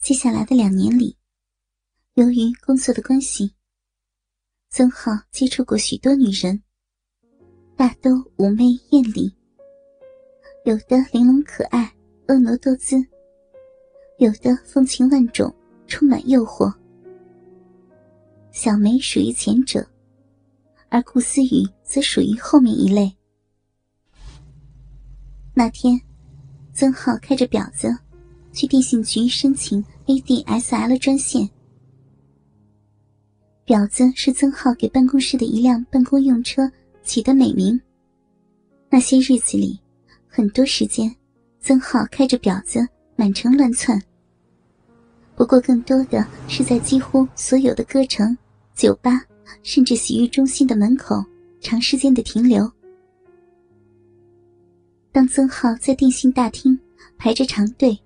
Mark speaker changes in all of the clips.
Speaker 1: 接下来的两年里，由于工作的关系，曾浩接触过许多女人，大都妩媚艳丽，有的玲珑可爱、婀娜多姿，有的风情万种、充满诱惑。小梅属于前者，而顾思雨则属于后面一类。那天，曾浩开着表子。去电信局申请 ADSL 专线。婊子是曾浩给办公室的一辆办公用车起的美名。那些日子里，很多时间，曾浩开着婊子满城乱窜。不过，更多的是在几乎所有的歌城、酒吧，甚至洗浴中心的门口长时间的停留。当曾浩在电信大厅排着长队。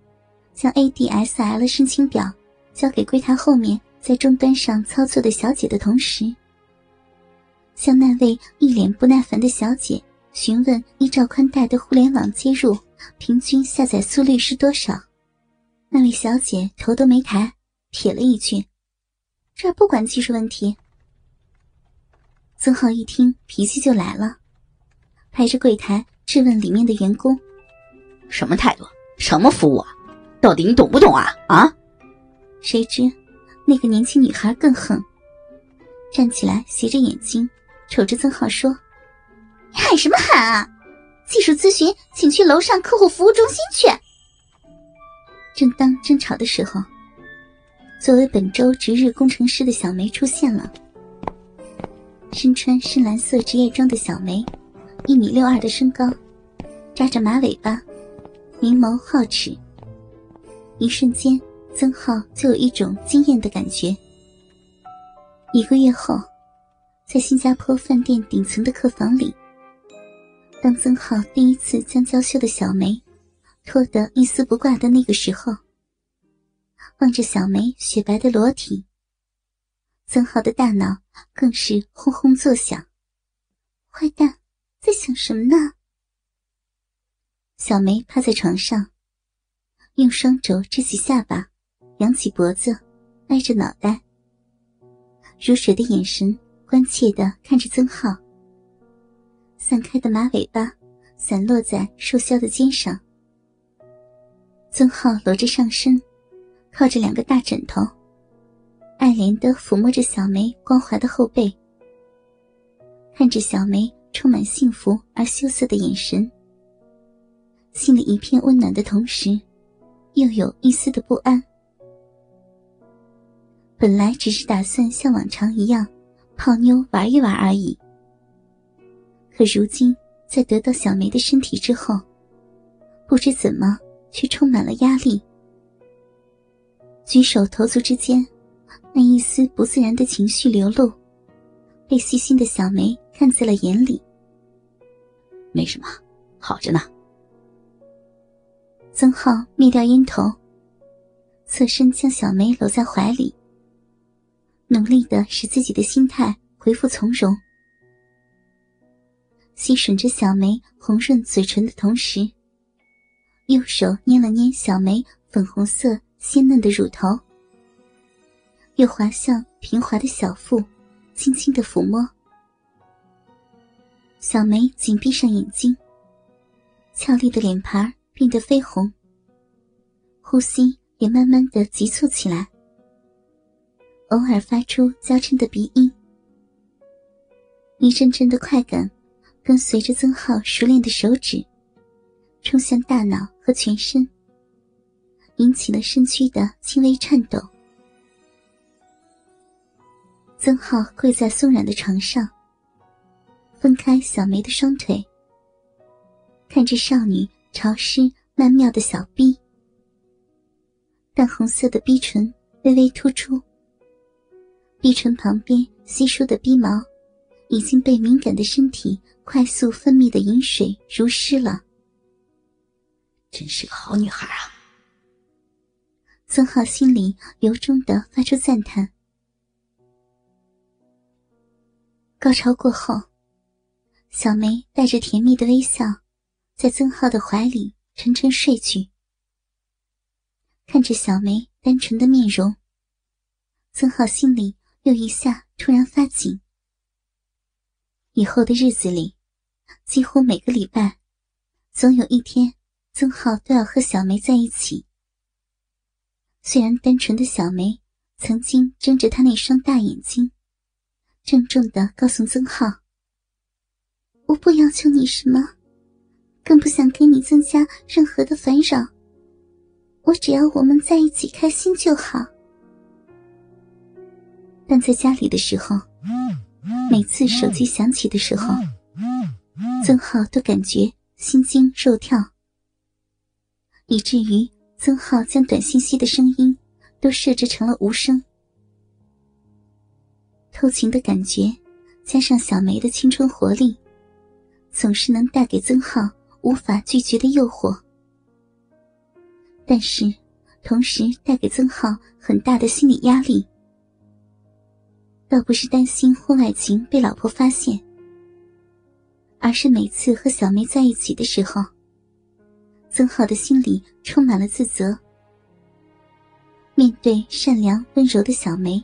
Speaker 1: 将 ADSL 申请表交给柜台后面在终端上操作的小姐的同时，向那位一脸不耐烦的小姐询问依照宽带的互联网接入平均下载速率是多少。那位小姐头都没抬，撇了一句：“这不管技术问题。”曾浩一听，脾气就来了，拍着柜台质问里面的员工：“
Speaker 2: 什么态度？什么服务啊？”到底你懂不懂啊？啊！
Speaker 1: 谁知那个年轻女孩更横，站起来斜着眼睛瞅着曾浩说：“你喊什么喊啊？技术咨询，请去楼上客户服务中心去。”正当争吵的时候，作为本周值日工程师的小梅出现了。身穿深蓝色职业装的小梅，一米六二的身高，扎着马尾巴，明眸皓齿。一瞬间，曾浩就有一种惊艳的感觉。一个月后，在新加坡饭店顶层的客房里，当曾浩第一次将娇羞的小梅拖得一丝不挂的那个时候，望着小梅雪白的裸体，曾浩的大脑更是轰轰作响。坏蛋，在想什么呢？小梅趴在床上。用双肘支起下巴，扬起脖子，歪着脑袋，如水的眼神关切的看着曾浩。散开的马尾巴散落在瘦削的肩上。曾浩裸着上身，靠着两个大枕头，爱怜的抚摸着小梅光滑的后背，看着小梅充满幸福而羞涩的眼神，心里一片温暖的同时。又有一丝的不安。本来只是打算像往常一样泡妞玩一玩而已，可如今在得到小梅的身体之后，不知怎么却充满了压力。举手投足之间，那一丝不自然的情绪流露，被细心的小梅看在了眼里。
Speaker 2: 没什么，好着呢。
Speaker 1: 曾浩灭掉烟头，侧身将小梅搂在怀里，努力的使自己的心态恢复从容，吸吮着小梅红润嘴唇的同时，右手捏了捏小梅粉红色鲜嫩的乳头，又滑向平滑的小腹，轻轻的抚摸。小梅紧闭上眼睛，俏丽的脸盘变得绯红，呼吸也慢慢的急促起来，偶尔发出娇嗔的鼻音。一阵阵的快感跟随着曾浩熟练的手指冲向大脑和全身，引起了身躯的轻微颤抖。曾浩跪在松软的床上，分开小梅的双腿，看着少女。潮湿曼妙的小臂，淡红色的逼唇微微突出，逼唇旁边稀疏的逼毛已经被敏感的身体快速分泌的饮水濡湿了。
Speaker 2: 真是个好女孩啊！
Speaker 1: 曾浩心里由衷的发出赞叹。高潮过后，小梅带着甜蜜的微笑。在曾浩的怀里沉沉睡去。看着小梅单纯的面容，曾浩心里又一下突然发紧。以后的日子里，几乎每个礼拜，总有一天，曾浩都要和小梅在一起。虽然单纯的小梅曾经睁着她那双大眼睛，郑重的告诉曾浩：“我不要求你什么，更不想给你增加任何的烦扰。我只要我们在一起开心就好。”但在家里的时候，每次手机响起的时候，曾浩都感觉心惊肉跳，以至于。曾浩将短信息的声音都设置成了无声。偷情的感觉，加上小梅的青春活力，总是能带给曾浩无法拒绝的诱惑。但是，同时带给曾浩很大的心理压力。倒不是担心婚外情被老婆发现，而是每次和小梅在一起的时候。曾浩的心里充满了自责。面对善良温柔的小梅，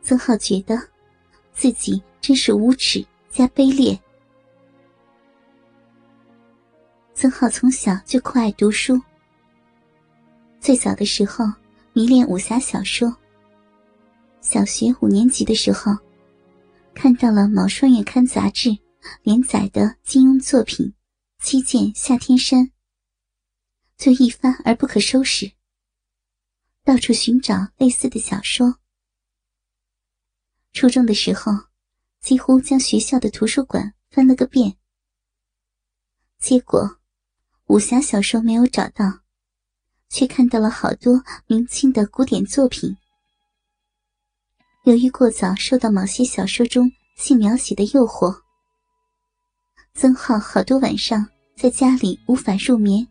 Speaker 1: 曾浩觉得自己真是无耻加卑劣。曾浩从小就酷爱读书，最早的时候迷恋武侠小说。小学五年级的时候，看到了《某双月刊》杂志连载的金庸作品。七剑下天山，就一发而不可收拾。到处寻找类似的小说。初中的时候，几乎将学校的图书馆翻了个遍。结果，武侠小说没有找到，却看到了好多明清的古典作品。由于过早受到某些小说中性描写的诱惑。曾浩好多晚上在家里无法入眠。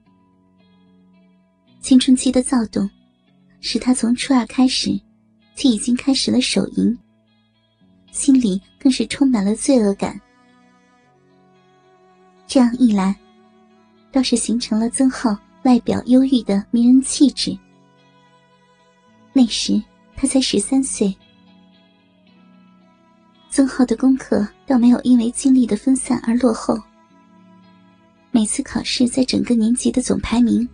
Speaker 1: 青春期的躁动，使他从初二开始就已经开始了手淫，心里更是充满了罪恶感。这样一来，倒是形成了曾浩外表忧郁的迷人气质。那时他才十三岁。曾浩的功课倒没有因为精力的分散而落后。每次考试，在整个年级的总排名，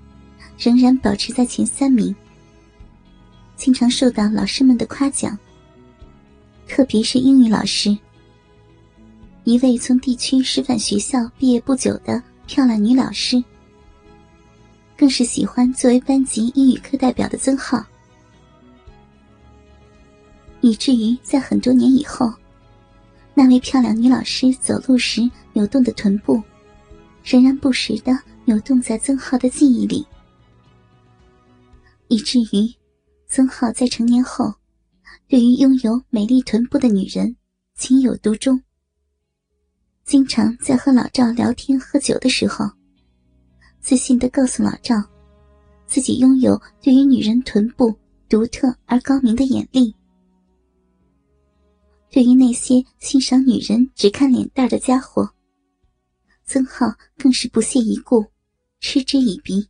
Speaker 1: 仍然保持在前三名，经常受到老师们的夸奖。特别是英语老师，一位从地区师范学校毕业不久的漂亮女老师，更是喜欢作为班级英语课代表的曾浩，以至于在很多年以后。那位漂亮女老师走路时扭动的臀部，仍然不时的扭动在曾浩的记忆里，以至于曾浩在成年后，对于拥有美丽臀部的女人情有独钟。经常在和老赵聊天喝酒的时候，自信的告诉老赵，自己拥有对于女人臀部独特而高明的眼力。对于那些欣赏女人只看脸蛋的家伙，曾浩更是不屑一顾，嗤之以鼻。